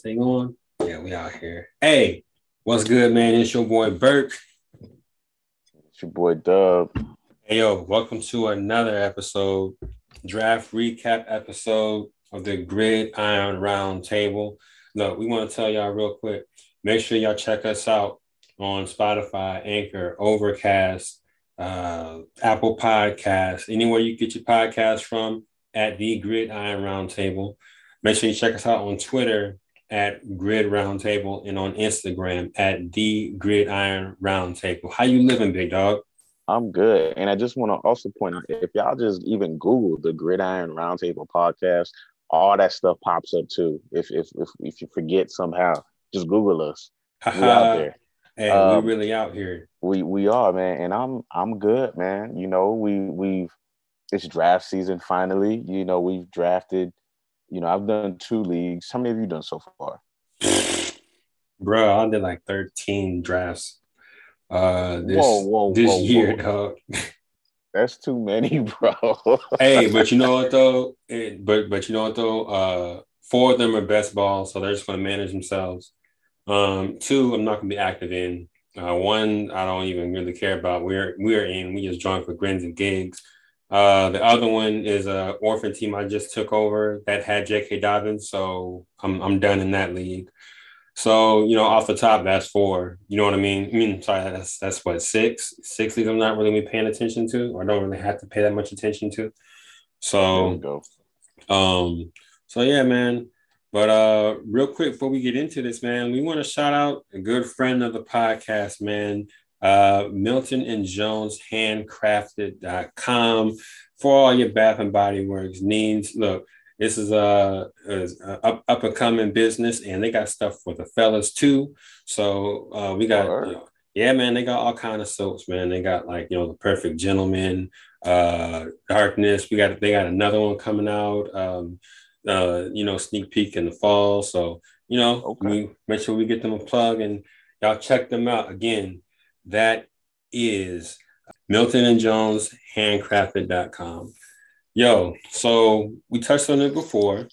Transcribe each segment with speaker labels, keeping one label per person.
Speaker 1: Yo, this thing on? Yeah, we out here. Hey, what's good, man? It's your boy Burke.
Speaker 2: It's your boy Dub.
Speaker 1: Hey, yo, welcome to another episode, draft recap episode of the Gridiron Roundtable. Look, we want to tell y'all real quick. Make sure y'all check us out on Spotify, Anchor, Overcast, uh, Apple Podcasts, anywhere you get your podcast from at the Gridiron Roundtable. Make sure you check us out on Twitter at Grid Roundtable and on Instagram at the Gridiron Roundtable. How you living, big dog?
Speaker 2: I'm good. And I just want to also point out if y'all just even Google the Gridiron Roundtable podcast, all that stuff pops up too. If if if, if you forget somehow, just Google us.
Speaker 1: we out there. Hey, um, we really out here.
Speaker 2: We we are, man. And I'm I'm good, man. You know, we we've it's draft season finally. You know, we've drafted you know, I've done two leagues. How many have you done so far?
Speaker 1: Bro, I did like 13 drafts uh this, whoa, whoa, this whoa, year, dog.
Speaker 2: That's too many, bro.
Speaker 1: hey, but you know what though? It, but but you know what though? Uh four of them are best balls, so they're just gonna manage themselves. Um, two, I'm not gonna be active in. Uh, one, I don't even really care about. We're we're in. We just joined for grins and gigs. Uh, the other one is a orphan team I just took over that had J.K. Dobbins, so I'm I'm done in that league. So you know, off the top, that's four. You know what I mean? I mean, sorry, that's that's what six six leagues I'm not really paying attention to, or don't really have to pay that much attention to. So, um, so yeah, man. But uh, real quick before we get into this, man, we want to shout out a good friend of the podcast, man. Uh, Milton and Jones handcrafted.com for all your bath and body works needs. Look, this is a, a, up, up and coming business, and they got stuff for the fellas too. So uh, we got, you know, yeah, man, they got all kind of soaps, man. They got like you know the Perfect Gentleman, uh, Darkness. We got they got another one coming out. Um, uh, you know, sneak peek in the fall. So you know, okay. we make sure we get them a plug and y'all check them out again that is Milton and Jones handcrafted.com. Yo, so we touched on it before.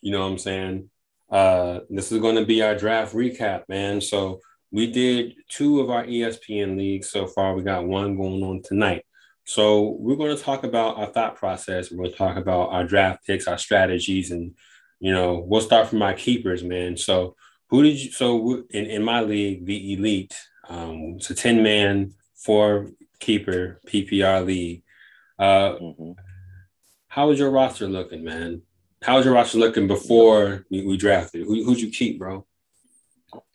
Speaker 1: You know what I'm saying? Uh, this is going to be our draft recap, man. So we did two of our ESPN leagues so far. We got one going on tonight. So we're going to talk about our thought process. We're going to talk about our draft picks, our strategies, and you know we'll start from our keepers, man. So who did you? So in in my league, the elite, um, it's a 10 man, four keeper PPR league. Uh, mm-hmm. How was your roster looking, man? How was your roster looking before we, we drafted? Who, who'd you keep, bro?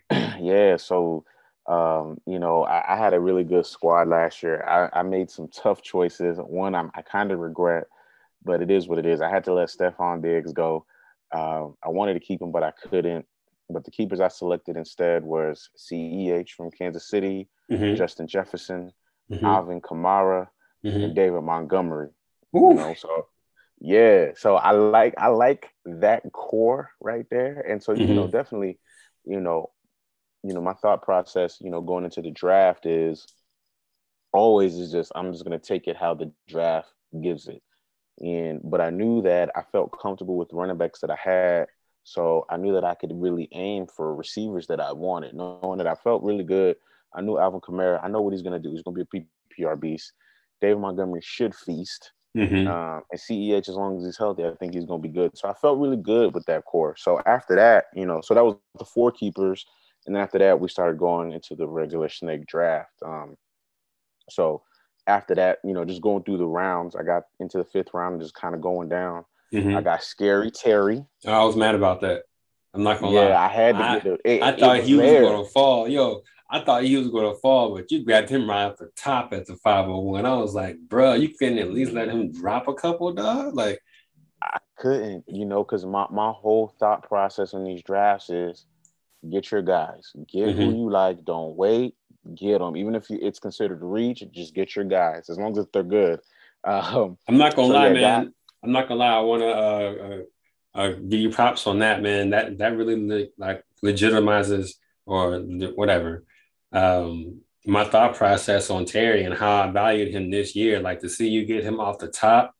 Speaker 2: Yeah, so um, you know, I, I, had a really good squad last year. I, I made some tough choices. One I'm, i kind of regret, but it is what it is. I had to let Stefon Diggs go. Uh, I wanted to keep him, but I couldn't. But the keepers I selected instead was CEH from Kansas City, mm-hmm. Justin Jefferson, mm-hmm. Alvin Kamara, mm-hmm. and David Montgomery. Ooh. You know, so yeah, so I like I like that core right there, and so you know mm-hmm. definitely, you know, you know my thought process, you know, going into the draft is always is just I'm just gonna take it how the draft gives it, and but I knew that I felt comfortable with running backs that I had so I knew that I could really aim for receivers that I wanted, knowing that I felt really good. I knew Alvin Kamara. I know what he's going to do. He's going to be a PPR beast. David Montgomery should feast. Mm-hmm. Um, and CEH, as long as he's healthy, I think he's going to be good. So I felt really good with that core. So after that, you know, so that was the four keepers. And then after that, we started going into the regular snake draft. Um, so after that, you know, just going through the rounds, I got into the fifth round and just kind of going down. Mm-hmm. I got Scary Terry.
Speaker 1: I was mad about that. I'm not gonna
Speaker 2: yeah,
Speaker 1: lie.
Speaker 2: Yeah, I had to
Speaker 1: I,
Speaker 2: get it.
Speaker 1: it I thought was he was gonna fall. Yo, I thought he was gonna fall, but you grabbed him right off the top at the 501. I was like, bro, you couldn't at least let him drop a couple, dog. Like
Speaker 2: I couldn't, you know, because my, my whole thought process in these drafts is get your guys, get mm-hmm. who you like, don't wait, get them. Even if you, it's considered reach, just get your guys as long as they're good.
Speaker 1: Um, I'm not gonna so lie, man. I'm not gonna lie. I want to uh, uh, uh, give you props on that, man. That that really le- like legitimizes or whatever um, my thought process on Terry and how I valued him this year. Like to see you get him off the top,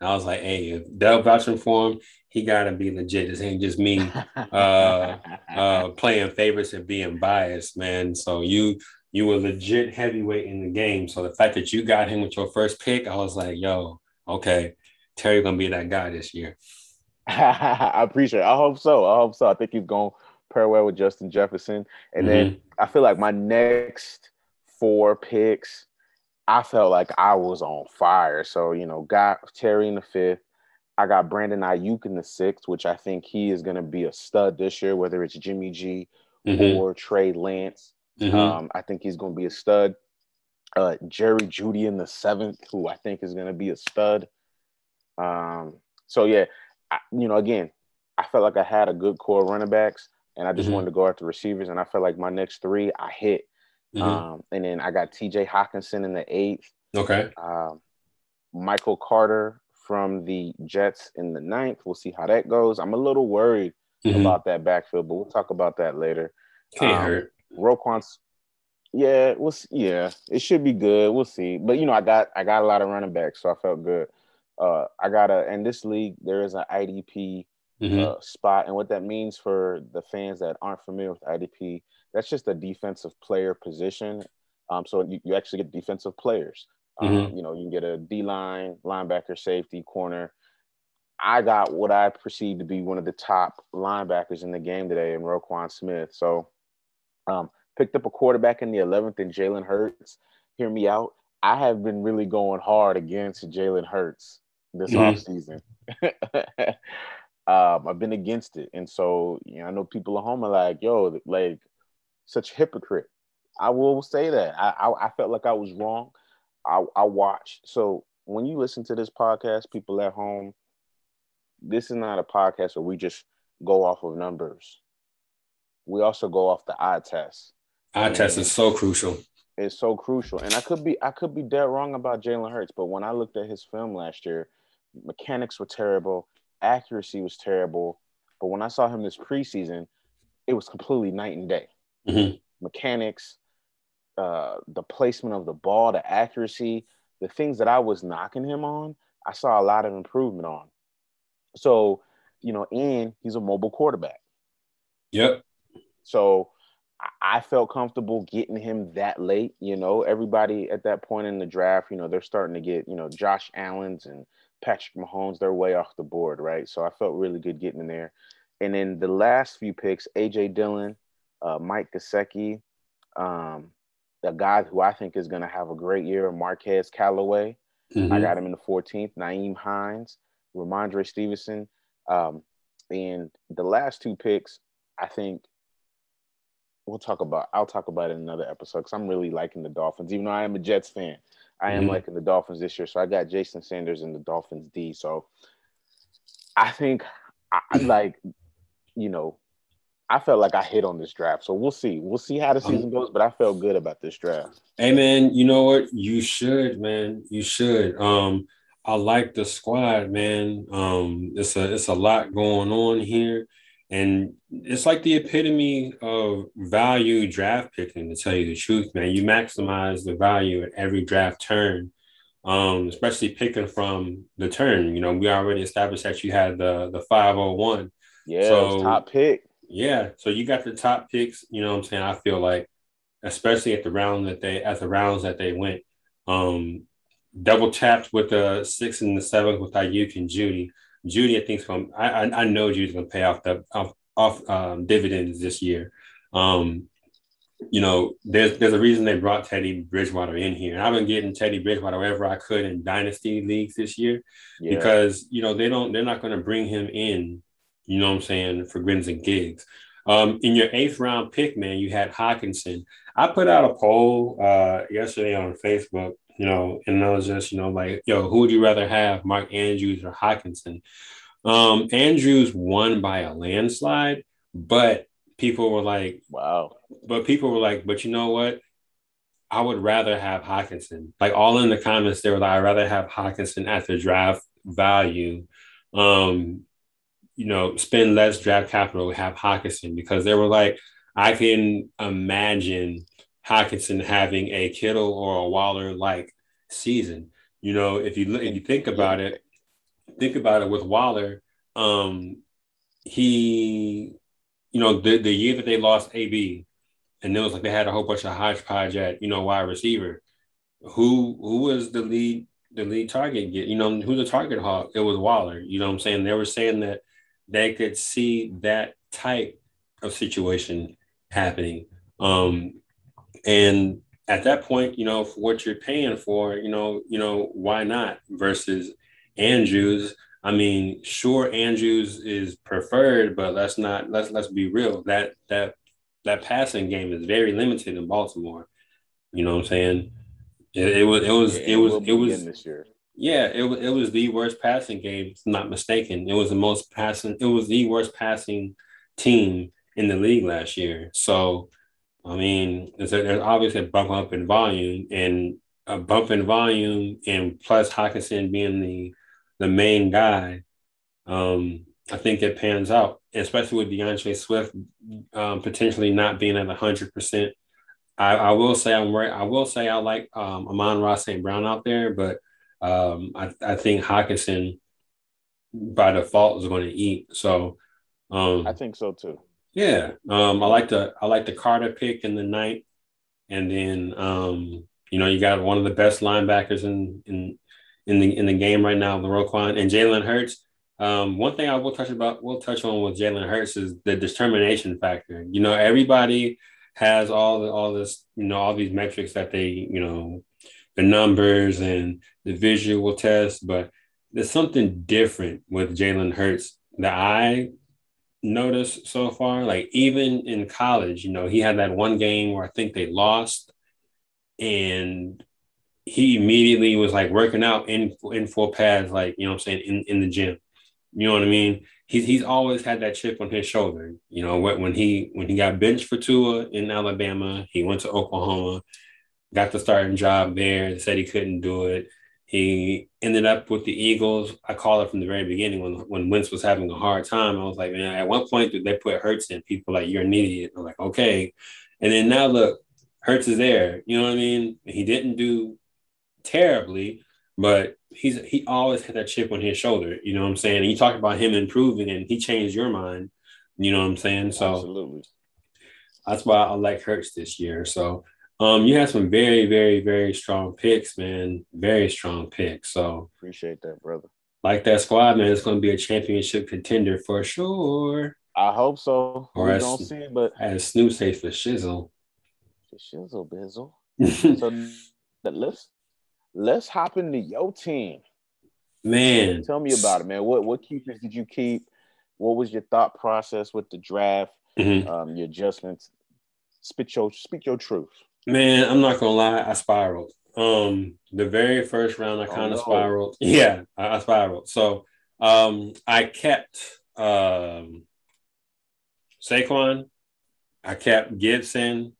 Speaker 1: I was like, hey, if Dell vouching for him, he gotta be legit. This ain't just me uh, uh, playing favorites and being biased, man. So you you were legit heavyweight in the game. So the fact that you got him with your first pick, I was like, yo, okay, Terry gonna be that guy this year.
Speaker 2: I appreciate it. I hope so. I hope so. I think he's going to pair well with Justin Jefferson. And mm-hmm. then I feel like my next four picks, I felt like I was on fire. So, you know, got Terry in the fifth. I got Brandon Aiyuk in the sixth, which I think he is going to be a stud this year, whether it's Jimmy G mm-hmm. or Trey Lance. Mm-hmm. Um, I think he's going to be a stud. Uh, Jerry Jeudy in the seventh, who I think is going to be a stud. Um, so yeah, I, you know, again, I felt like I had a good core running backs, and I just mm-hmm. wanted to go after receivers, and I felt like my next three I hit. Mm-hmm. Um, and then I got T.J. Hockenson in the eighth.
Speaker 1: Okay.
Speaker 2: Um, Michael Carter from the Jets in the ninth. We'll see how that goes. I'm a little worried mm-hmm. about that backfield, but we'll talk about that later.
Speaker 1: Can't um, hurt.
Speaker 2: Roquan's yeah, we'll see. yeah, it should be good. We'll see. But you know, I got I got a lot of running backs, so I felt good. Uh, I got a in this league there is an IDP mm-hmm. uh, spot, and what that means for the fans that aren't familiar with IDP, that's just a defensive player position. Um, so you, you actually get defensive players. Um, mm-hmm. You know, you can get a D line, linebacker, safety, corner. I got what I perceive to be one of the top linebackers in the game today in Roquan Smith. So, um, picked up a quarterback in the 11th and Jalen Hurts. Hear me out. I have been really going hard against Jalen Hurts this mm-hmm. offseason. um, I've been against it. And so, you know, I know people at home are like, yo, like such a hypocrite. I will say that. I, I, I felt like I was wrong. I, I watched. So when you listen to this podcast, people at home, this is not a podcast where we just go off of numbers. We also go off the eye test.
Speaker 1: Eye test is so crucial.
Speaker 2: It's so crucial. And I could be I could be dead wrong about Jalen Hurts, but when I looked at his film last year, mechanics were terrible, accuracy was terrible. But when I saw him this preseason, it was completely night and day. Mm-hmm. Mechanics, uh, the placement of the ball, the accuracy, the things that I was knocking him on, I saw a lot of improvement on. So, you know, and he's a mobile quarterback.
Speaker 1: Yep.
Speaker 2: So I felt comfortable getting him that late. You know, everybody at that point in the draft, you know, they're starting to get, you know, Josh Allen's and Patrick Mahomes, they're way off the board, right? So I felt really good getting in there. And then the last few picks, AJ Dillon, uh, Mike Gesicki, um, the guy who I think is going to have a great year, Marquez Callaway. Mm-hmm. I got him in the 14th. Nyheim Hines, Rhamondre Stevenson. Um, and the last two picks, I think we'll talk about. I'll talk about it in another episode because I'm really liking the Dolphins. Even though I am a Jets fan, I am mm-hmm. liking the Dolphins this year. So I got Jason Sanders in the Dolphins D. So I think I like, you know, I felt like I hit on this draft. So we'll see. We'll see how the um, season goes, but I felt good about this draft.
Speaker 1: Hey man, you know what? You should, man. You should. Um, I like the squad, man. Um, it's a it's a lot going on here. And it's like the epitome of value draft picking, to tell you the truth, man. You maximize the value at every draft turn, um, especially picking from the turn. You know, we already established that you had the the 501.
Speaker 2: Yeah, so, top pick.
Speaker 1: Yeah. So you got the top picks, you know what I'm saying? I feel like, especially at the round that they at the rounds that they went. Um, double tapped with the six and the seventh with Aiyuk and Jeudy. Jeudy, I think, from I, I, I know Jeudy's going to pay off the off, off um, dividends this year. Um, you know, there's there's a reason they brought Teddy Bridgewater in here. And I've been getting Teddy Bridgewater wherever I could in dynasty leagues this year yeah. because you know they don't they're not going to bring him in. You know what I'm saying for grins and gigs. Um, in your eighth round pick, man, you had Hockenson. I put out a poll uh, yesterday on Facebook you know, and I was just, you know, like, yo, who would you rather have, Mark Andrews or Hockenson? Um, Andrews won by a landslide, but people were like,
Speaker 2: wow.
Speaker 1: But people were like, but you know what? I would rather have Hockenson. Like all in the comments, they were like, I'd rather have Hockenson at the draft value. Um, you know, spend less draft capital, have Hockenson because they were like, I can imagine Hockenson having a Kittle or a Waller like season. You know, if you if you think about it, think about it with Waller, um, he, you know, the, the year that they lost AB, and it was like they had a whole bunch of hodgepodge at, you know, wide receiver. Who who was the lead the lead target get? You know, who's the target hawk? It was Waller. You know what I'm saying? They were saying that they could see that type of situation happening. Um, and at that point, you know, for what you're paying for, you know, you know, why not versus Andrews? I mean, sure, Andrews is preferred, but let's not let's let's be real. That that that passing game is very limited in Baltimore. You know what I'm saying? It, it was it was it was it was this year. Yeah, it was it was the worst passing game. If I'm not mistaken. It was the most passing. It was the worst passing team in the league last year. So, I mean, there's, a, there's obviously a bump up in volume and a bump in volume, and plus Hockenson being the the main guy. Um, I think it pans out, especially with D'Andre Swift um, potentially not being at hundred percent. I, I will say I'm right. I will say I like um, Amon-Ra St. Brown out there, but um, I, I think Hockenson by default is going to eat. So um,
Speaker 2: I think so too.
Speaker 1: Yeah, um, I like the I like the Carter pick in the ninth, and then um, you know you got one of the best linebackers in in in the in the game right now, the Roquan and Jalen Hurts. Um, one thing I will touch about we'll touch on with Jalen Hurts is the determination factor. You know, everybody has all the, all this you know all these metrics that they you know the numbers and the visual test, but there's something different with Jalen Hurts that I noticed so far. Like even in college, you know, he had that one game where I think they lost, and he immediately was like working out in in full pads, like you know I'm saying, in, in the gym. You know what I mean? He's he's always had that chip on his shoulder. You know, when he when he got benched for Tua in Alabama, he went to Oklahoma, got the starting job there, said he couldn't do it. He ended up with the Eagles. I called it from the very beginning when when Wentz was having a hard time. I was like, man, at one point they put Hurts in? People like, you're an idiot. I'm like, okay. And then now look, Hurts is there. You know what I mean? He didn't do terribly, but he's he always had that chip on his shoulder. You know what I'm saying? And you talked about him improving, and he changed your mind. You know what I'm saying? So
Speaker 2: absolutely.
Speaker 1: That's why I like Hurts this year. So um, you had some very, very, very strong picks, man. Very strong picks. So
Speaker 2: appreciate that, brother.
Speaker 1: Like that squad, man. It's going to be a championship contender for sure.
Speaker 2: I hope so. Or we as, don't see, but
Speaker 1: as Snoop says for shizzle.
Speaker 2: For shizzle bizzle. so let's let's hop into your team.
Speaker 1: Man,
Speaker 2: tell me about it, man. What what keepers did you keep? What was your thought process with the draft? Mm-hmm. Um, your adjustments. Spit your speak your truth.
Speaker 1: Man, I'm not gonna lie, I spiraled. Um, the very first round, I kind of oh, no. spiraled. Yeah, I, I, spiraled. So, um, I kept um Saquon, I kept Gibson,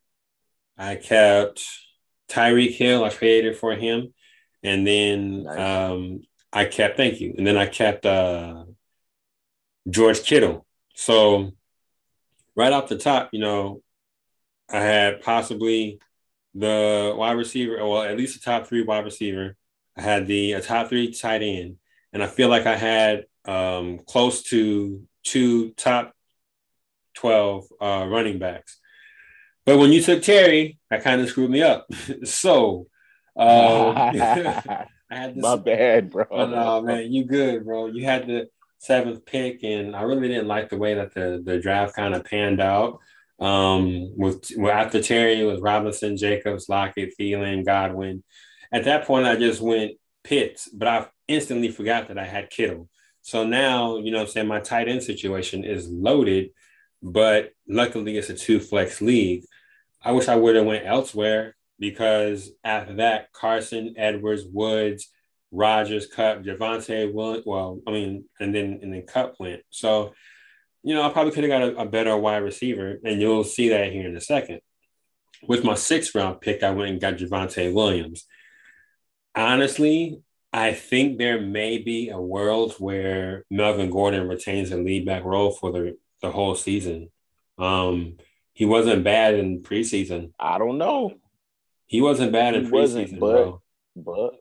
Speaker 1: I kept Tyreek Hill. I traded for him, and then nice. um, I kept. Thank you. And then I kept uh, George Kittle. So, right off the top, you know, I had possibly the wide receiver, well, at least the top three wide receiver. I had the a top three tight end, and I feel like I had um, close to two top twelve uh, running backs. But when you took Terry, that kind of screwed me up. so uh,
Speaker 2: I had this, my bad, bro.
Speaker 1: But, uh, man, you good, bro. You had the seventh pick, and I really didn't like the way that the the draft kind of panned out. Um, with after Terry, it was Robinson, Jacobs, Lockett, Thielen, Godwin. At that point, I just went Pitts, but I instantly forgot that I had Kittle. So now, you know I'm saying, my tight end situation is loaded, but luckily it's a two flex league. I wish I would have went elsewhere because after that, Carson, Edwards, Woods, Rodgers, Kupp, Javonte, Williams, well, I mean, and then and then Kupp went. So you know, I probably could have got a, a, better wide receiver, and you'll see that here in a second. With my sixth round pick, I went and got Javonte Williams. Honestly, I think there may be a world where Melvin Gordon retains a lead back role for the, the whole season. Um, he wasn't bad in preseason.
Speaker 2: I don't know.
Speaker 1: He wasn't bad in he preseason,
Speaker 2: but, bro. But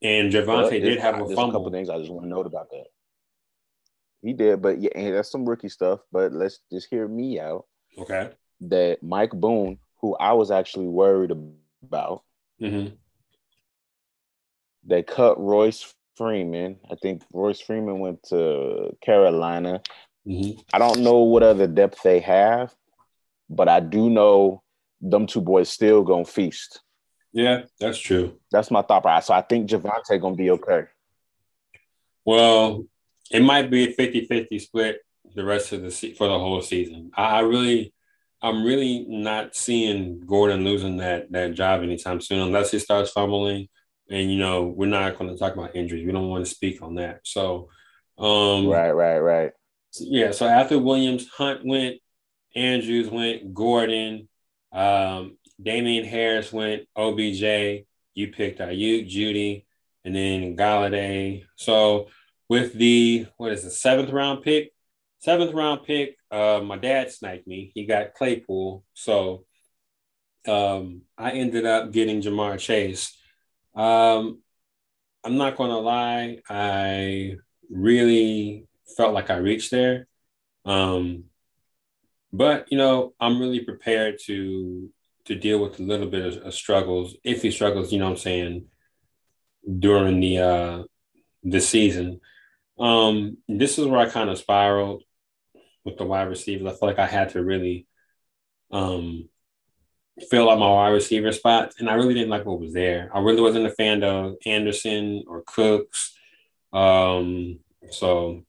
Speaker 1: And Javonte did have a fumble.
Speaker 2: A couple things I just want to note about that. He did, but yeah, and that's some rookie stuff. But let's just hear me out.
Speaker 1: Okay.
Speaker 2: That Mike Boone, who I was actually worried about, mm-hmm. they cut Royce Freeman. I think Royce Freeman went to Carolina. Mm-hmm. I don't know what other depth they have, but I do know them two boys still gonna feast.
Speaker 1: Yeah, that's true.
Speaker 2: That's my thought process. So I think Javonte gonna be okay.
Speaker 1: Well, it might be a 50-50 split the rest of the se- for the whole season. I, I really I'm really not seeing Gordon losing that that job anytime soon unless he starts fumbling. And you know, we're not going to talk about injuries. We don't want to speak on that. So, um,
Speaker 2: right, right, right.
Speaker 1: Yeah. So after Williams, Hunt went, Andrews went, Gordon, um, Damien Harris went, OBJ. You picked Aiyuk, Jeudy, and then Golladay. So with the what is the seventh round pick, seventh round pick, uh, my dad sniped me. He got Claypool, so um, I ended up getting Ja'Marr Chase. Um, I'm not gonna lie, I really felt like I reached there. Um, but you know, I'm really prepared to to deal with a little bit of, of struggles, if he struggles, you know what I'm saying, during the uh the season. Um, this is where I kind of spiraled with the wide receivers. I feel like I had to really um fill out my wide receiver spots, and I really didn't like what was there. I really wasn't a fan of Anderson or Cooks. Um, so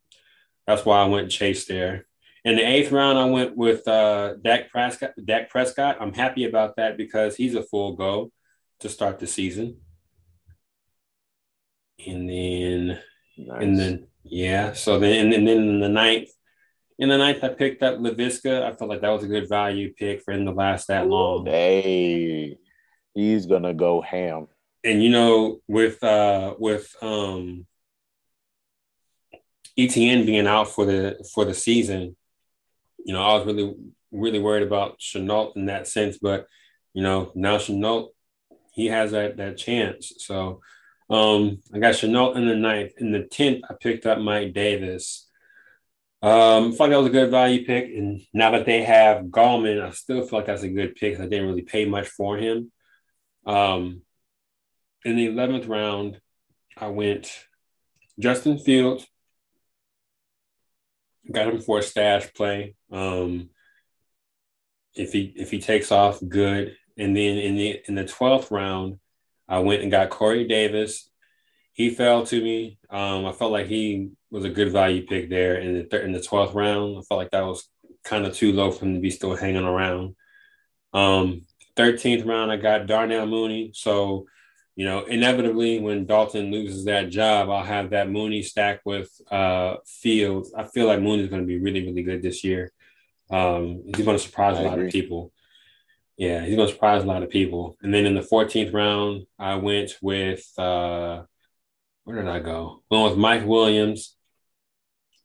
Speaker 1: that's why I went chase there. In the eighth round, I went with uh, Dak Prescott. Dak Prescott. I'm happy about that because he's a full go to start the season. And then, nice. and then, yeah. So then, and then in the ninth, in the ninth, I picked up Laviska. I felt like that was a good value pick for him to last that long.
Speaker 2: Hey, he's gonna go ham.
Speaker 1: And you know, with uh with um ETN being out for the for the season, you know, I was really, really worried about Shenault in that sense. But, you know, now Shenault, he has that that chance. So um, I got Shenault in the ninth. In the tenth, I picked up Mike Davis. Um, I thought that was a good value pick. And now that they have Gallman, I still feel like that's a good pick. I didn't really pay much for him. Um, in the 11th round, I went Justin Fields, got him for a stash play. Um, if he if he takes off, good. And then in the in the twelfth round, I went and got Corey Davis. He fell to me. Um, I felt like he was a good value pick there in the in the twelfth round. I felt like that was kind of too low for him to be still hanging around. Um, 13th round, I got Darnell Mooney. So you know, inevitably when Dalton loses that job, I'll have that Mooney stacked with uh, Fields. I feel like Mooney's going to be really, really good this year. Um, he's going to surprise I a lot agree. of people. Yeah, he's to surprise a lot of people. And then in the 14th round, I went with uh, where did I go? Went with Mike Williams.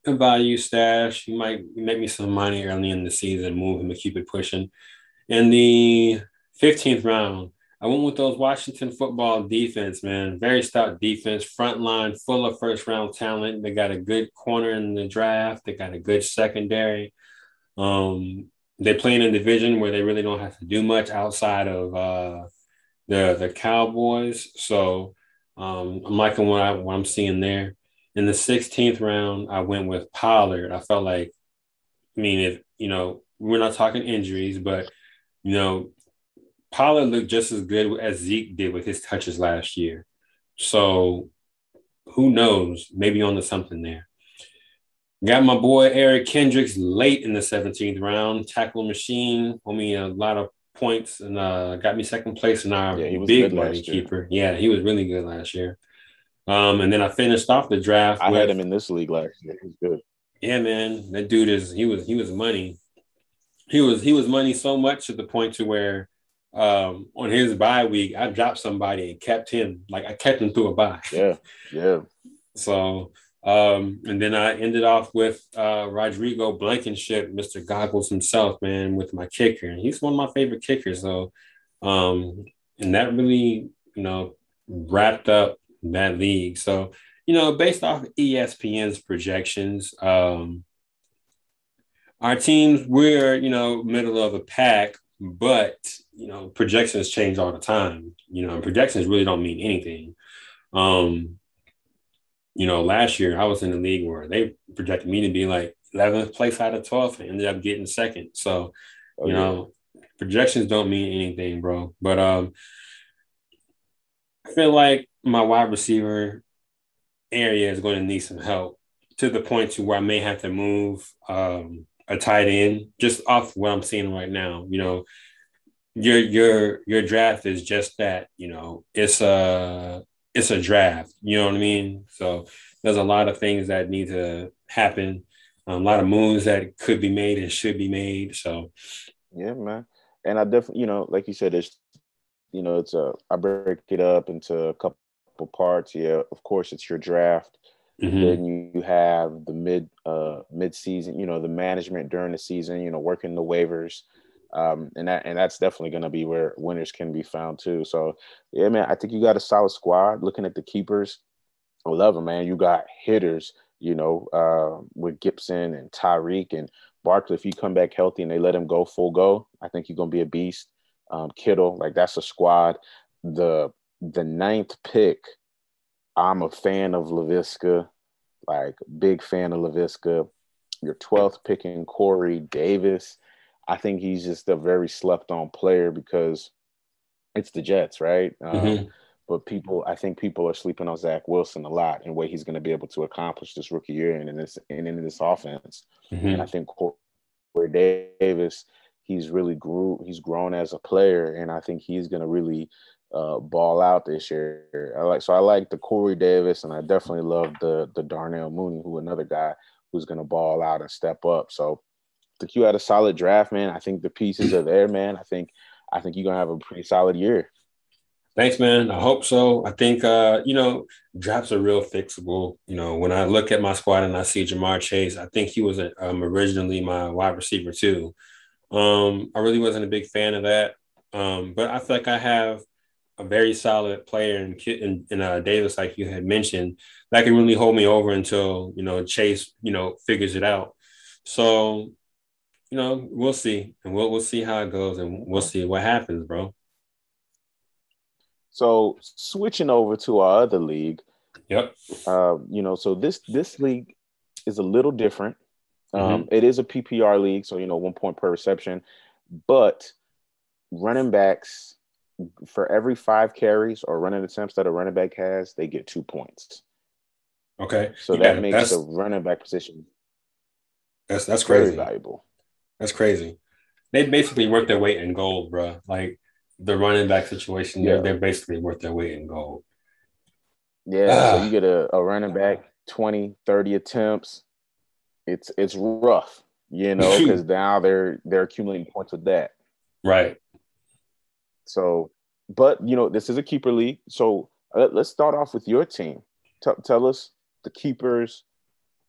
Speaker 1: A value stash. He might make me some money early in the season, move him and keep it pushing. In the 15th round, I went with those Washington football defense, man. Very stout defense, front line, full of first round talent. They got a good corner in the draft. They got a good secondary. Um, they play in a division where they really don't have to do much outside of uh, the the Cowboys. So um, I'm liking what, I, what I'm seeing there. In the 16th round, I went with Pollard. I felt like, I mean, if you know, we're not talking injuries, but you know, Pollard looked just as good as Zeke did with his touches last year. So who knows? Maybe on to something there. Got my boy Eric Kendricks late in the 17th round, tackle machine. I mean, a lot of points and uh, got me second place in our yeah, big money keeper. Yeah, he was really good last year. Um, and then I finished off the draft.
Speaker 2: I with, had him in this league last year. He's good.
Speaker 1: Yeah, man, that dude is he was he was money. He was he was money so much to the point to where um, on his bye week, I dropped somebody and kept him. Like I kept him through a bye.
Speaker 2: Yeah, yeah.
Speaker 1: So, um, and then I ended off with uh, Rodrigo Blankenship, Mr. Goggles himself, man, with my kicker. And he's one of my favorite kickers. So, um, and that really, you know, wrapped up that league. So, you know, based off ESPN's projections, um, our teams, we're, you know, middle of the pack, but, you know, projections change all the time. You know, and projections really don't mean anything. Um, you know, last year I was in the league where they projected me to be like 11th place out of 12th and ended up getting second. So, oh, you know, projections don't mean anything, bro. But um, I feel like my wide receiver area is going to need some help to the point to where I may have to move um, a tight end just off what I'm seeing right now. You know, your your your draft is just that. You know, it's a it's a draft. You know what I mean? So there's a lot of things that need to happen, a lot of moves that could be made and should be made. So
Speaker 2: yeah, man. And I definitely, you know, like you said, it's you know, it's a I break it up into a couple parts. Yeah, of course, it's your draft. Mm-hmm. Then you, you have the mid uh mid season, you know, the management during the season, you know, working the waivers. Um, and that and that's definitely going to be where winners can be found too. So yeah, man, I think you got a solid squad. Looking at the keepers, I love them, man. You got hitters, you know, uh, with Gibson and Tyreek and Barkley. If you come back healthy and they let him go full go, I think you're gonna be a beast. Um, Kittle, like that's a squad. The the ninth pick, I'm a fan of Laviska, like big fan of Laviska. Your 12th picking Corey Davis. I think he's just a very slept on player because it's the Jets, right? Um, mm-hmm. But people, I think people are sleeping on Zach Wilson a lot and what he's going to be able to accomplish this rookie year and in this and in this offense. Mm-hmm. And I think Corey Davis, he's really grew, he's grown as a player, and I think he's going to really uh, ball out this year. I like so I like the Corey Davis, and I definitely love the the Darnell Mooney, who another guy who's going to ball out and step up. So the Q had a solid draft, man. I think the pieces are there, man. I think I think you're gonna have a pretty solid year.
Speaker 1: Thanks, man. I hope so. I think uh, you know, drafts are real fixable. You know, when I look at my squad and I see Ja'Marr Chase, I think he was um, originally my wide receiver too. Um, I really wasn't a big fan of that, um, but I feel like I have a very solid player in in, in uh, Davis, like you had mentioned, that can really hold me over until you know Chase, you know, figures it out. So you know, we'll see, and we'll we'll see how it goes, and we'll see what happens, bro.
Speaker 2: So switching over to our other league.
Speaker 1: Yep.
Speaker 2: Uh, you know, so this this league is a little different. Um, mm-hmm. It is a PPR league, so you know, one point per reception, but running backs for every five carries or running attempts that a running back has, they get two points.
Speaker 1: Okay.
Speaker 2: So yeah, that makes the running back position
Speaker 1: that's that's crazy.
Speaker 2: valuable.
Speaker 1: That's crazy. They basically worth their weight in gold, bro. Like the running back situation, yeah. they're, they're basically worth their weight in gold.
Speaker 2: Yeah, ah. so you get a, a running back 20, 30 attempts. It's it's rough, you know, because now they're they're accumulating points with that.
Speaker 1: Right.
Speaker 2: So, but you know, this is a keeper league. So uh, let's start off with your team. T- tell us the keepers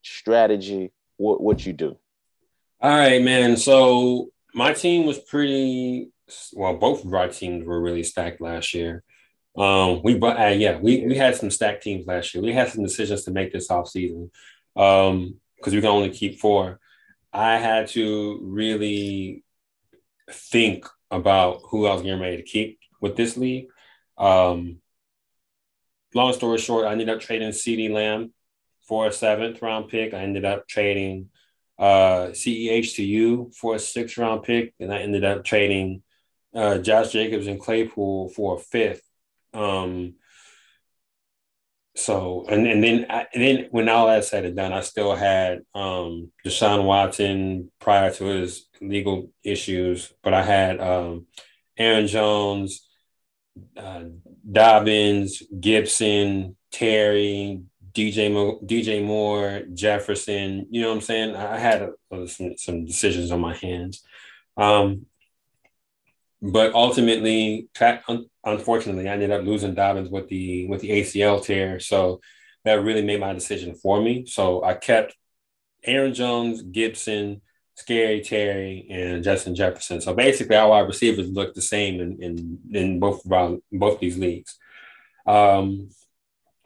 Speaker 2: strategy. What what you do?
Speaker 1: All right, man. So my team was pretty well. Both of our teams were really stacked last year. Um, we but uh, yeah, we we had some stacked teams last year. We had some decisions to make this off season um, because we can only keep four. I had to really think about who I was getting ready to keep with this league. Um, long story short, I ended up trading CeeDee Lamb for a seventh round pick. I ended up trading uh, CEH to you for a six round pick, and I ended up trading uh, Josh Jacobs and Claypool for a fifth. Um, so and and then I, and then when all that said and done, I still had um, Deshaun Watson prior to his legal issues, but I had um, Aaron Jones, uh, Dobbins, Gibson, Terry, DJ Mo, DJ Moore, Jefferson. You know what I'm saying? I had uh, some some decisions on my hands, um, but ultimately, unfortunately, I ended up losing Dobbins with the with the ACL tear. So that really made my decision for me. So I kept Aaron Jones, Gibson, Scary Terry, and Justin Jefferson. So basically, our wide receivers look the same in in, in both both these leagues. Um,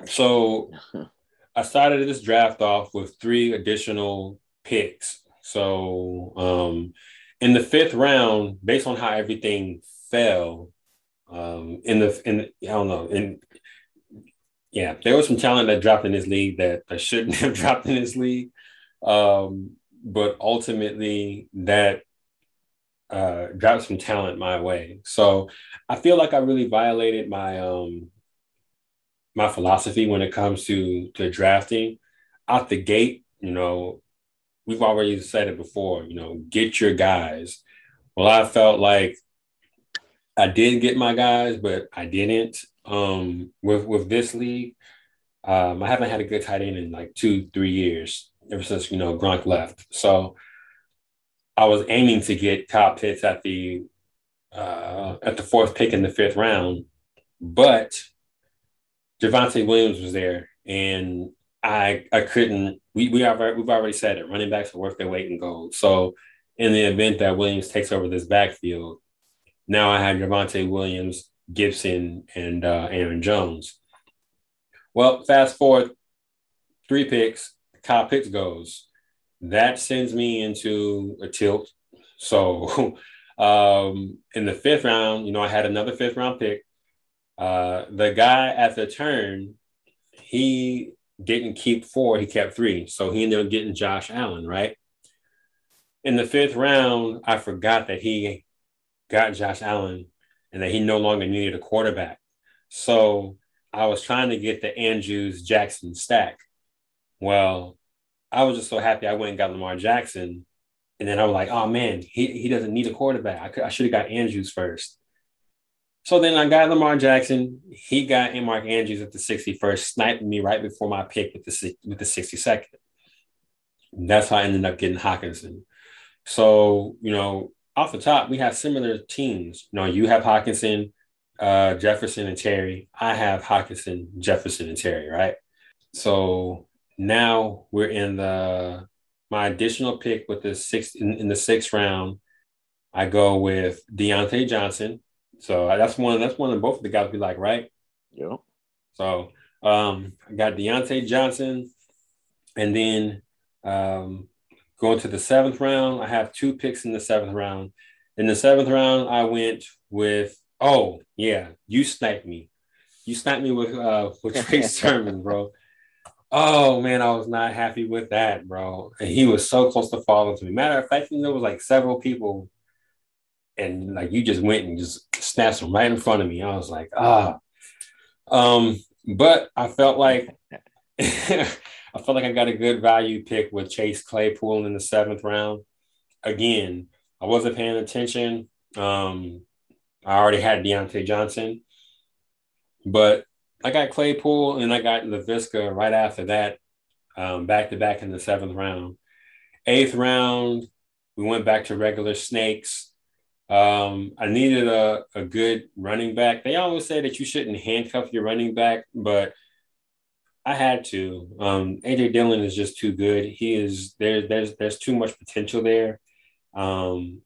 Speaker 1: So I started this draft off with three additional picks. So um, in the fifth round, based on how everything fell, um, in the in I don't know, in yeah, there was some talent that dropped in this league that, I shouldn't have dropped in this league. Um, but ultimately that uh, dropped some talent my way. So I feel like I really violated my um my philosophy when it comes to to drafting out the gate. You know, we've already said it before. You know, get your guys. Well, I felt like I did get my guys, but I didn't. Um, with with this league, um, I haven't had a good tight end in like two, three years ever since you know Gronk left. So I was aiming to get top hits at the uh, at the fourth pick in the fifth round, but Javonte Williams was there, and I I couldn't. We we have we've already said it. Running backs are worth their weight in gold. So in the event that Williams takes over this backfield, now I have Javonte Williams, Gibson, and uh, Aaron Jones. Well, fast forward three picks, Kyle Pitts goes. That sends me into a tilt. So um, in the fifth round, you know, I had another fifth round pick. Uh, the guy at the turn, he didn't keep four, he kept three. So he ended up getting Josh Allen, right? In the fifth round, I forgot that he got Josh Allen and that he no longer needed a quarterback. So I was trying to get the Andrews Jackson stack. Well, I was just so happy I went and got Lamar Jackson. And then I was like, oh man, he, he doesn't need a quarterback. I, I should have got Andrews first. So then I got Lamar Jackson. He got in Mark Andrews at the 61st, sniping me right before my pick with the with the 62nd. That's how I ended up getting Hockenson. So, you know, off the top, we have similar teams. You know, you have Hockenson, uh, Jefferson, and Terry. I have Hockenson, Jefferson, and Terry, right? So now we're in the my additional pick with the sixth in, in the sixth round. I go with Diontae Johnson. So that's one. That's one of both of the guys we like, right?
Speaker 2: Yeah.
Speaker 1: So um, I got Diontae Johnson, and then um, going to the seventh round, I have two picks in the seventh round. In the seventh round, I went with oh yeah, you sniped me. You sniped me with uh with Trey Sermon, bro. Oh man, I was not happy with that, bro. And he was so close to falling to me. Matter of fact, there was like several people, and like you just went and just snatched them right in front of me. I was like, ah. Um, but I felt like I felt like I got a good value pick with Chase Claypool in the seventh round. Again, I wasn't paying attention. Um, I already had Diontae Johnson, but I got Claypool and I got Laviska right after that, back to back in the seventh round. Eighth round, we went back to regular snakes. Um, I needed a, a good running back. They always say that you shouldn't handcuff your running back, but I had to. Um, AJ Dillon is just too good. He is there. There's there's too much potential there. Um,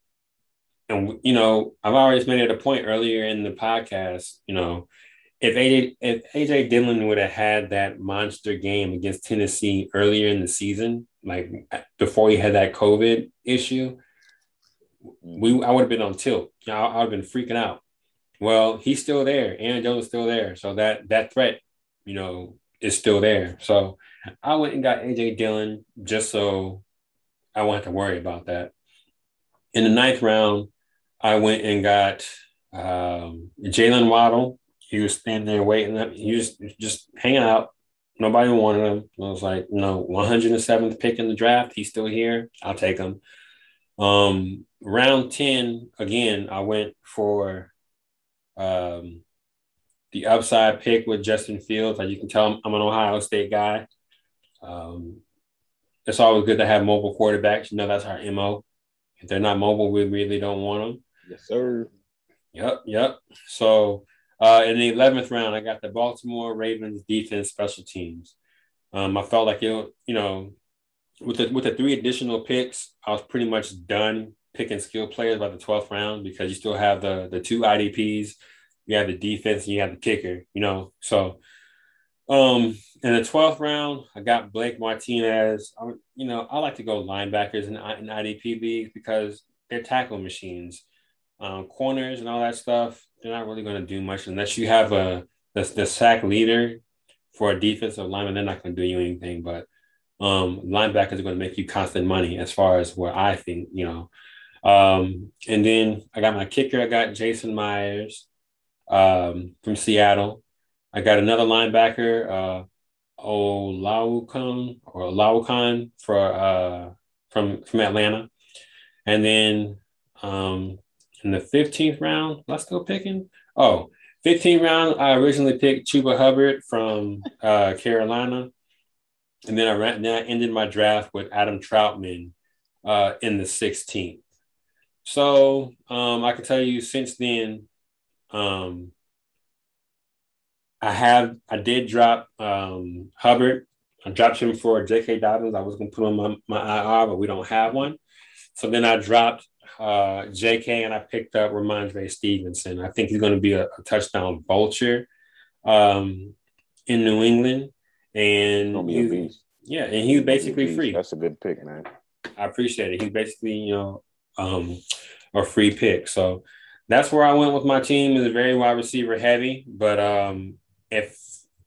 Speaker 1: and you know, I've always made it a point earlier in the podcast. You know, if AJ if AJ Dillon would have had that monster game against Tennessee earlier in the season, like before he had that COVID issue, we I would have been on tilt. I, I would have been freaking out. Well, he's still there. Aaron Jones is still there. So that that threat, you know, is still there. So I went and got AJ Dillon just so I won't have to worry about that. In the ninth round, I went and got um, Jaylen Waddle he was standing there waiting. He was just hanging out. Nobody wanted him. I was like, no, 107th pick in the draft. He's still here. I'll take him. Um, round 10, again, I went for um, the upside pick with Justin Fields. Like you can tell, I'm an Ohio State guy. Um, it's always good to have mobile quarterbacks. You know, that's our MO. If they're not mobile, we really don't want them.
Speaker 2: Yes, sir.
Speaker 1: Yep, yep. So uh, in the 11th round, I got the Baltimore Ravens defense special teams. Um, I felt like it, you know, with the with the three additional picks, I was pretty much done picking skill players by the 12th round because you still have the the two IDPs, you have the defense, and you have the kicker, you know. So Um, in the twelfth round, I got Blake Martinez. I, you know, I like to go linebackers in, in IDP leagues because they're tackle machines. Um, corners and all that stuff, they're not really going to do much unless you have a the, the sack leader for a defensive lineman. They're not going to do you anything, but um, linebackers are going to make you constant money as far as where I think, you know. Um, and then I got my kicker. I got Jason Myers um, from Seattle. I got another linebacker, uh, Oluokun or Oluokun for uh, from from Atlanta. And then um, in the 15th round, let's go picking. Oh, 15th round, I originally picked Chuba Hubbard from uh, Carolina. And then I, ran, then I ended my draft with Adam Trautman uh, in the 16th. So um, I can tell you since then, um, I have I did drop um, Hubbard. I dropped him for J.K. Dobbins. I was going to put him on my, my IR, but we don't have one. So then I dropped uh, J.K. and I picked up Rhamondre Stevenson. I think he's going to be a, a touchdown vulture um, in New England. And yeah, and he's basically free.
Speaker 2: That's a good pick, man.
Speaker 1: I appreciate it. He's basically, you know, um, a free pick. So that's where I went with my team. is very wide receiver heavy, but um, if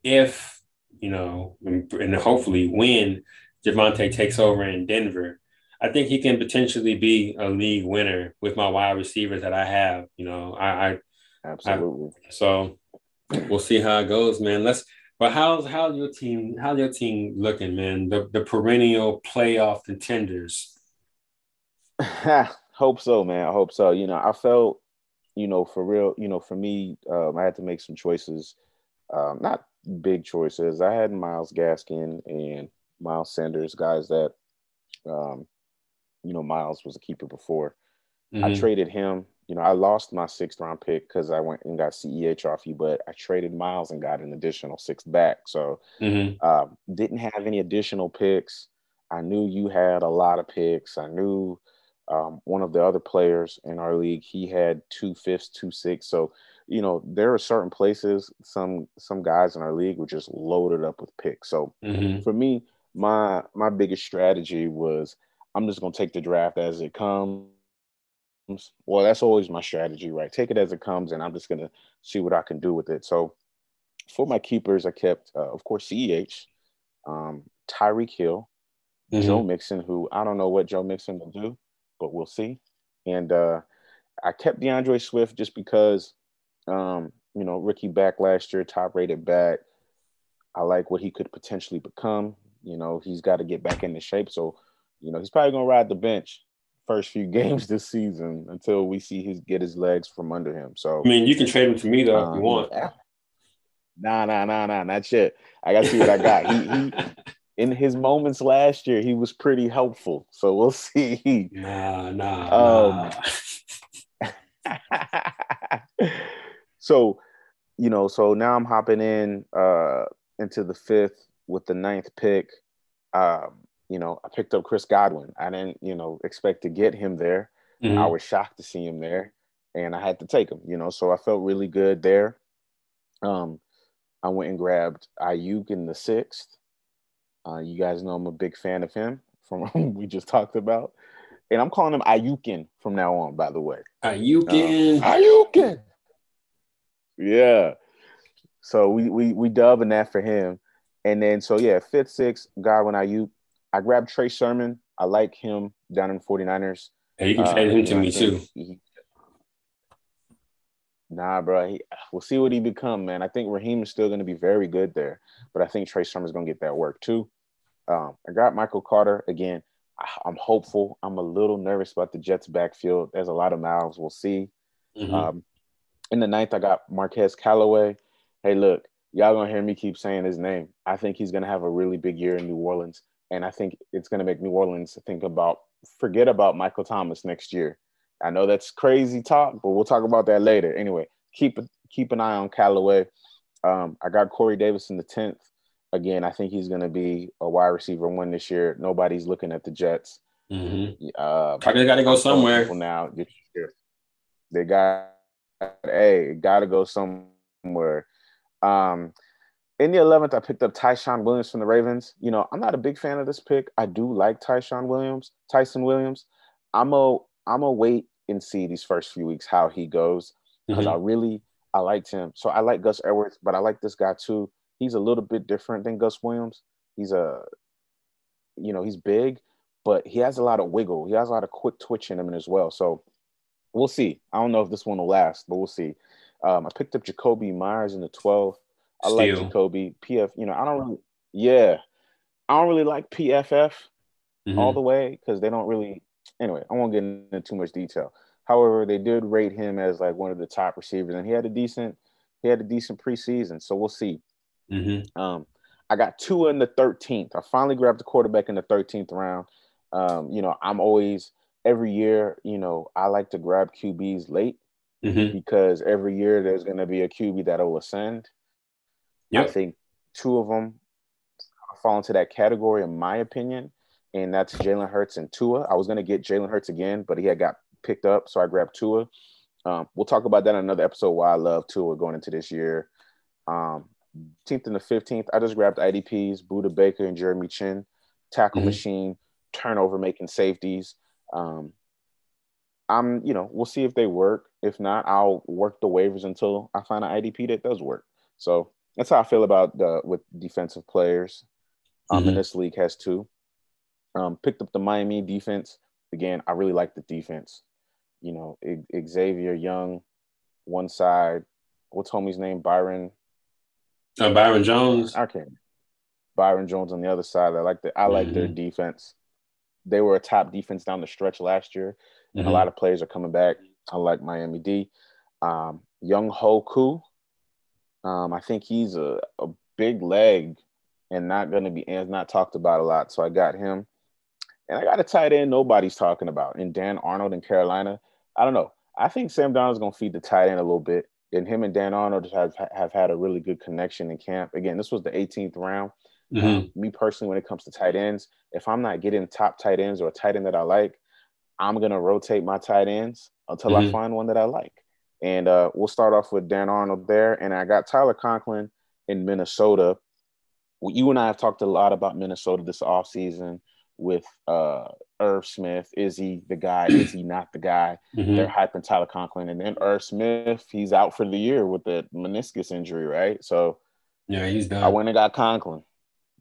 Speaker 1: if you know, and hopefully when Javonte takes over in Denver, I think he can potentially be a league winner with my wide receivers that I have. You know, I, I
Speaker 2: absolutely.
Speaker 1: I, so we'll see how it goes, man. Let's. But how's how's your team? How's your team looking, man? The the perennial playoff contenders.
Speaker 2: hope so, man. I hope so. You know, I felt, you know, for real. You know, for me, um, I had to make some choices. Um, not big choices. I had Myles Gaskin and Miles Sanders, guys that um, you know, Miles was a keeper before. Mm-hmm. I traded him. You know, I lost my sixth round pick because I went and got CEH off you, but I traded Miles and got an additional six back. So mm-hmm. uh, didn't have any additional picks. I knew you had a lot of picks. I knew um, one of the other players in our league, he had two fifths, two six. So, you know, there are certain places, some some guys in our league were just loaded up with picks. So mm-hmm. for me, my my biggest strategy was I'm just gonna take the draft as it comes. Well, that's always my strategy, right? Take it as it comes, and I'm just gonna see what I can do with it. So, for my keepers, I kept, uh, of course, CEH, um, Tyreek Hill, mm-hmm. Joe Mixon, who I don't know what Joe Mixon will do, but we'll see. And uh, I kept D'Andre Swift just because, um, you know, Ricky back last year, top rated back. I like what he could potentially become. You know, he's got to get back into shape. So you know, he's probably gonna ride the bench first few games this season until we see his get his legs from under him. So
Speaker 1: I mean, you can trade him to me though um, if you um, want.
Speaker 2: Nah, nah, nah, nah, not yet. I gotta see what I got. He, he in his moments last year, he was pretty helpful. So we'll see.
Speaker 1: Nah, nah. Um,
Speaker 2: nah. so, you know, so now I'm hopping in uh into the fifth with the ninth pick. Um, you know, I picked up Chris Godwin. I didn't, you know, expect to get him there. Mm-hmm. I was shocked to see him there, and I had to take him. You know, so I felt really good there. Um, I went and grabbed Aiyuk in the sixth. Uh, you guys know I'm a big fan of him from we just talked about, and I'm calling him Ayukin from now on. By the way,
Speaker 1: Ayukin,
Speaker 2: uh, Ayukin. Yeah. So we we we dubbing that for him, and then so yeah, fifth, sixth, Godwin Aiyuk. I grabbed Trey Sermon. I like him down in 49ers.
Speaker 1: Hey, you can trade uh, him to me too. He,
Speaker 2: nah, bro. He, we'll see what he become, man. I think Raheem is still going to be very good there, but I think Trey Sermon is going to get that work too. Um, I got Michael Carter again. I, am hopeful. I'm a little nervous about the Jets backfield. There's a lot of mouths. We'll see. Mm-hmm. Um, in the ninth, I got Marquez Callaway. Hey, look, y'all gonna hear me keep saying his name. I think he's gonna have a really big year in New Orleans and I think it's going to make New Orleans think about forget about Michael Thomas next year. I know that's crazy talk, but we'll talk about that later. Anyway, keep keep an eye on Callaway. Um, I got Corey Davis in the tenth. Again, I think he's going to be a wide receiver one this year. Nobody's looking at the Jets.
Speaker 1: Mm-hmm. Uh, they got to go somewhere
Speaker 2: now. They got hey, got to go somewhere. Um, in the 11th, I picked up Ty'Son Williams from the Ravens. You know, I'm not a big fan of this pick. I do like Ty'Son Williams, Tyson Williams. I'm a I'm a wait and see these first few weeks how he goes because mm-hmm. I really I liked him. So I like Gus Edwards, but I like this guy too. He's a little bit different than Gus Williams. He's a you know, he's big, but he has a lot of wiggle. He has a lot of quick twitch in him as well. So we'll see. I don't know if this one will last, but we'll see. Um, I picked up Jakobi Meyers in the 12th. I Steal. like Jacoby. PF, you know, I don't really, yeah. I don't really like PFF mm-hmm. all the way because they don't really, anyway, I won't get into too much detail. However, they did rate him as like one of the top receivers, and he had a decent, he had a decent preseason. So we'll see. Mm-hmm. Um, I got Tua in the 13th. I finally grabbed the quarterback in the 13th round. Um, you know, I'm always every year, you know, I like to grab QBs late mm-hmm. because every year there's going to be a QB that will ascend. Yep. I think two of them fall into that category, in my opinion, and that's Jalen Hurts and Tua. I was going to get Jalen Hurts again, but he had got picked up, so I grabbed Tua. Um, we'll talk about that in another episode. Why I love Tua going into this year. Um, 10th and the 15th, I just grabbed IDPs, Budda Baker and Jeremy Chinn, tackle mm-hmm. machine, turnover making safeties. Um, I'm, you know, we'll see if they work. If not, I'll work the waivers until I find an IDP that does work. So that's how I feel about the with defensive players. Um, mm-hmm. and this league has two. Um, picked up the Miami defense again. I really like the defense. You know, Xavier Young, one side. What's homie's name? Byron.
Speaker 1: Uh, Byron Jones.
Speaker 2: I can't. Byron Jones on the other side. I like the I like mm-hmm. their defense. They were a top defense down the stretch last year, mm-hmm. a lot of players are coming back. I like Miami D. Um, Younghoe Koo. Um, I think he's a, a big leg and not going to be and not talked about a lot. So I got him, and I got a tight end nobody's talking about in Dan Arnold in Carolina. I don't know. I think Sam Darnold's going to feed the tight end a little bit, and him and Dan Arnold have have had a really good connection in camp. Again, this was the 18th round. Mm-hmm. Um, me personally, when it comes to tight ends, if I'm not getting top tight ends or a tight end that I like, I'm gonna rotate my tight ends until mm-hmm. I find one that I like. And uh, we'll start off with Dan Arnold there, and I got Tyler Conklin in Minnesota. You and I have talked a lot about Minnesota this offseason with uh, Irv Smith. Is he the guy? Is he not the guy? Mm-hmm. They're hyping Tyler Conklin, and then Irv Smith, he's out for the year with the meniscus injury, right? So
Speaker 1: yeah, he's done.
Speaker 2: I went and got Conklin.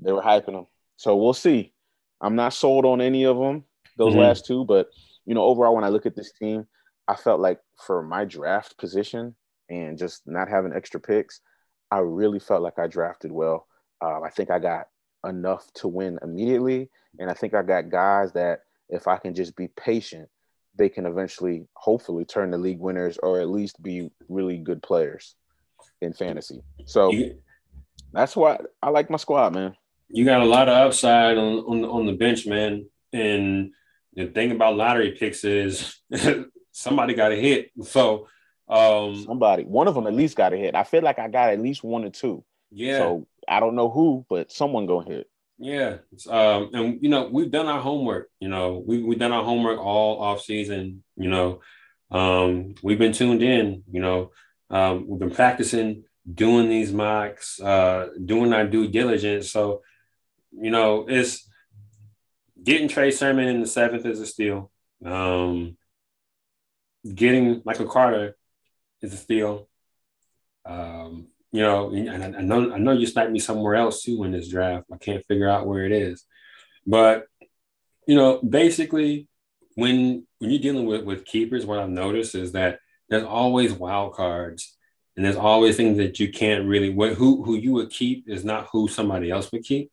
Speaker 2: They were hyping him. So we'll see. I'm not sold on any of them, those mm-hmm. last two, but you know, overall, when I look at this team, I felt like for my draft position and just not having extra picks, I really felt like I drafted well. Uh, I think I got enough to win immediately, and I think I got guys that if I can just be patient, they can eventually, hopefully, turn the league winners or at least be really good players in fantasy. So that's why I like my squad, man
Speaker 1: you got a lot of upside on on, on the bench, man. And the thing about lottery picks is somebody got a hit. So um
Speaker 2: somebody, one of them at least got a hit. I feel like I got at least one or two.
Speaker 1: Yeah.
Speaker 2: So I don't know who, but someone gonna hit.
Speaker 1: Yeah. Um, and you know, we've done our homework, you know, we we've done our homework all off season, you know. Um, we've been tuned in, you know, um, we've been practicing doing these mocks, uh, doing our due diligence. So you know, it's getting Trey Sermon in the seventh is a steal. Um, getting Michael Carter is a steal. You know, and I, I, know I know you sniped me somewhere else too in this draft. I can't figure out where it is, but you know, basically, when when you're dealing with with keepers, what I've noticed is that there's always wild cards, and there's always things that you can't really. What who who you would keep is not who somebody else would keep.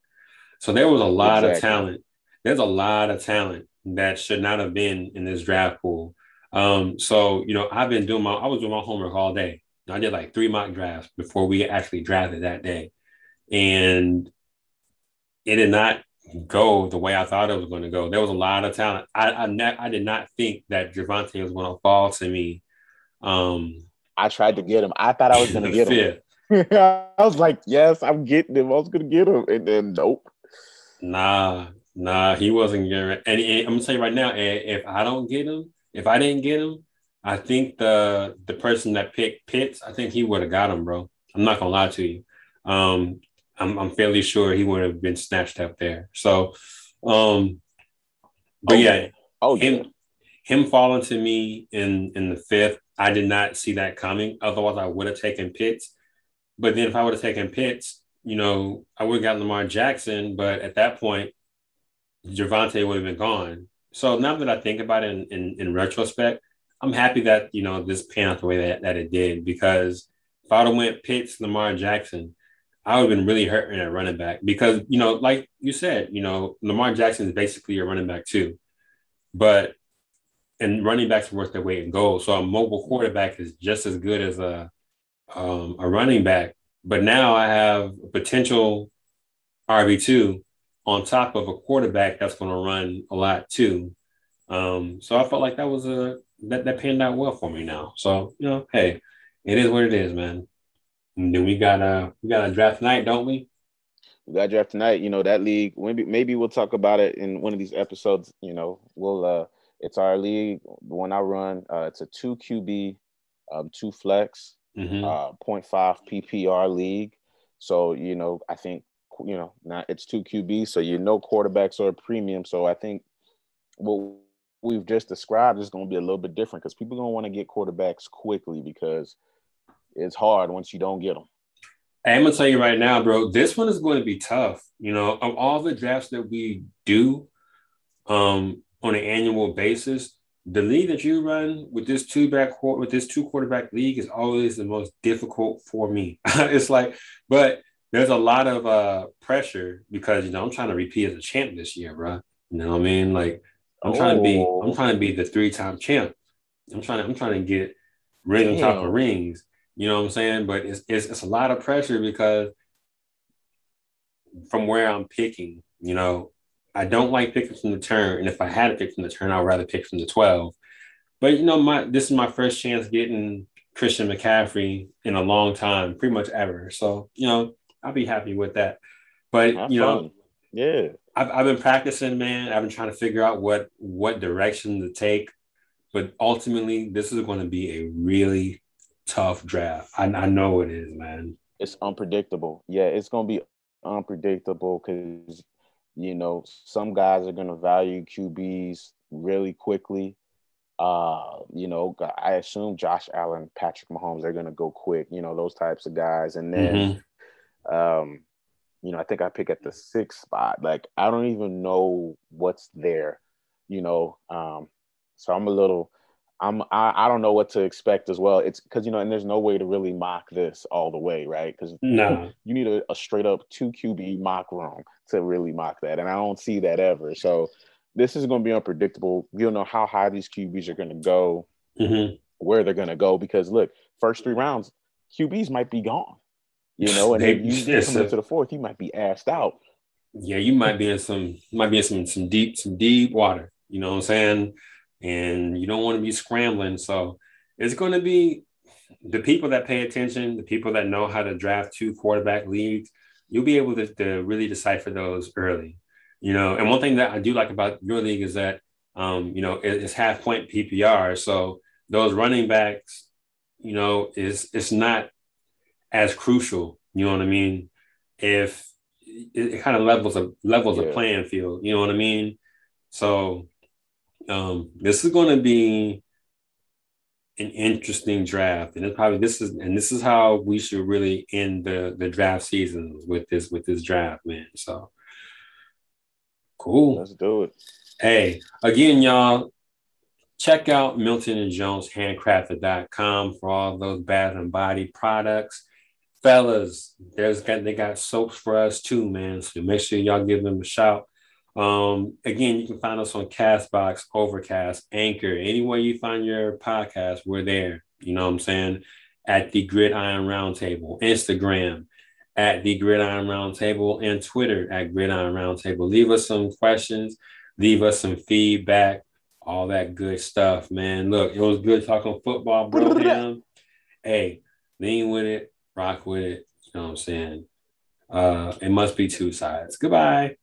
Speaker 1: So there was a lot exactly. of talent. There's a lot of talent that should not have been in this draft pool. Um, so you know, I've been doing my I was doing my homework all day. I did like three mock drafts before we actually drafted that day, and it did not go the way I thought it was going to go. There was a lot of talent. I I, ne- I did not think that Javonte was going to fall to me. Um,
Speaker 2: I tried to get him. I thought I was going to get him. I was like, yes, I'm getting him. I was going to get him, and then nope.
Speaker 1: Nah, nah, he wasn't getting. And, and I'm gonna tell you right now, if I don't get him, if I didn't get him, I think the the person that picked Pitts, I think he would have got him, bro. I'm not gonna lie to you. Um, I'm, I'm fairly sure he would have been snatched up there. So, um, but oh, yeah, oh him, yeah. him falling to me in in the fifth, I did not see that coming. Otherwise, I would have taken Pitts. But then if I would have taken Pitts, you know, I would have gotten Lamar Jackson. But at that point, Javonte would have been gone. So now that I think about it in, in, in retrospect, I'm happy that you know this panned out the way that, that it did because if I would have went Pitts, Lamar Jackson, I would have been really hurting at running back because you know, like you said, you know, Lamar Jackson is basically a running back too, but and running backs are worth their weight in gold. So a mobile quarterback is just as good as a um, a running back. But now I have a potential RB two on top of a quarterback that's going to run a lot too. Um, so I felt like that was a that that panned out well for me now. So you know, hey, it is what it is, man. And then we got a we got a draft night, don't we?
Speaker 2: We got draft tonight. You know that league. Maybe maybe we'll talk about it in one of these episodes. You know, we'll uh, it's our league. The one I run. Uh, it's a two QB, um, two flex, mm-hmm. uh, 0.5 PPR league. So you know, I think you know, now it's two QB, so you know quarterbacks are a premium. So I think what we've just described is going to be a little bit different because people don't want to get quarterbacks quickly because it's hard once you don't get them.
Speaker 1: I'm gonna tell you right now, bro. This one is going to be tough. You know, of all the drafts that we do um, on an annual basis, the league that you run with this two back with this two quarterback league is always the most difficult for me. it's like, but there's a lot of uh pressure because you know I'm trying to repeat as a champ this year, bro. You know what I mean? Like I'm oh. trying to be oh. I'm trying to be the three time champ. I'm trying to I'm trying to get ring on top of rings. You know what I'm saying? But it's, it's it's a lot of pressure because from where I'm picking, you know, I don't like picking from the turn. And if I had to pick from the turn, I'd rather pick from the 12. But you know, my this is my first chance getting Christian McCaffrey in a long time, pretty much ever. So, you know, I'll be happy with that. But Have you know,
Speaker 2: yeah,
Speaker 1: I've, I've been practicing, man. I've been trying to figure out what what direction to take. But ultimately, this is going to be a really tough draft. I, I know it is, man.
Speaker 2: It's unpredictable. Yeah, it's going to be unpredictable because you know some guys are going to value QBs really quickly. Uh, you know, I assume Josh Allen, Patrick Mahomes, they're going to go quick. You know, those types of guys, and then. Mm-hmm um, you know, I think I pick at the sixth spot. Like I don't even know what's there, you know. Um, so I'm a little, I'm I, I don't know what to expect as well. It's because you know, and there's no way to really mock this all the way, right? Because
Speaker 1: no,
Speaker 2: you need a, a, straight up two QB mock room to really mock that, and I don't see that ever. So this is going to be unpredictable. You don't know how high these QBs are going to go, mm-hmm. where they're going to go, because look, first three rounds, QBs might be gone you know, and they, then you yes, come into the fourth, you might be asked out.
Speaker 1: Yeah, you might be in some might be in some some deep some deep water. You know what I'm saying? And you don't want to be scrambling. So it's going to be the people that pay attention, the people that know how to draft two quarterback leagues. You'll be able to, to really decipher those early. You know, and one thing that I do like about your league is that um, you know it, it's half point PPR. So those running backs, you know, is it's not as crucial. You know what I mean? If it, it kind of levels a levels yeah. a playing field. You know what I mean? So um, this is going to be an interesting draft, and it's probably this is and this is how we should really end the the draft season with this with this draft, man. So cool.
Speaker 2: Let's do it.
Speaker 1: Hey, again, y'all, check out Milton and Jones handcrafted.com for all those bath and body products fellas, there's got they got soaps for us too, man. So make sure y'all give them a shout. Um, again, you can find us on Castbox, Overcast, Anchor, anywhere you find your podcast, we're there. You know what I'm saying? At the Gridiron Roundtable, Instagram at the Gridiron Roundtable, and Twitter at Gridiron Roundtable. Leave us some questions, leave us some feedback, all that good stuff, man. Look, it was good talking football, bro. hey, lean with it rock with it. You know what I'm saying? Uh, it must be two sides. Goodbye.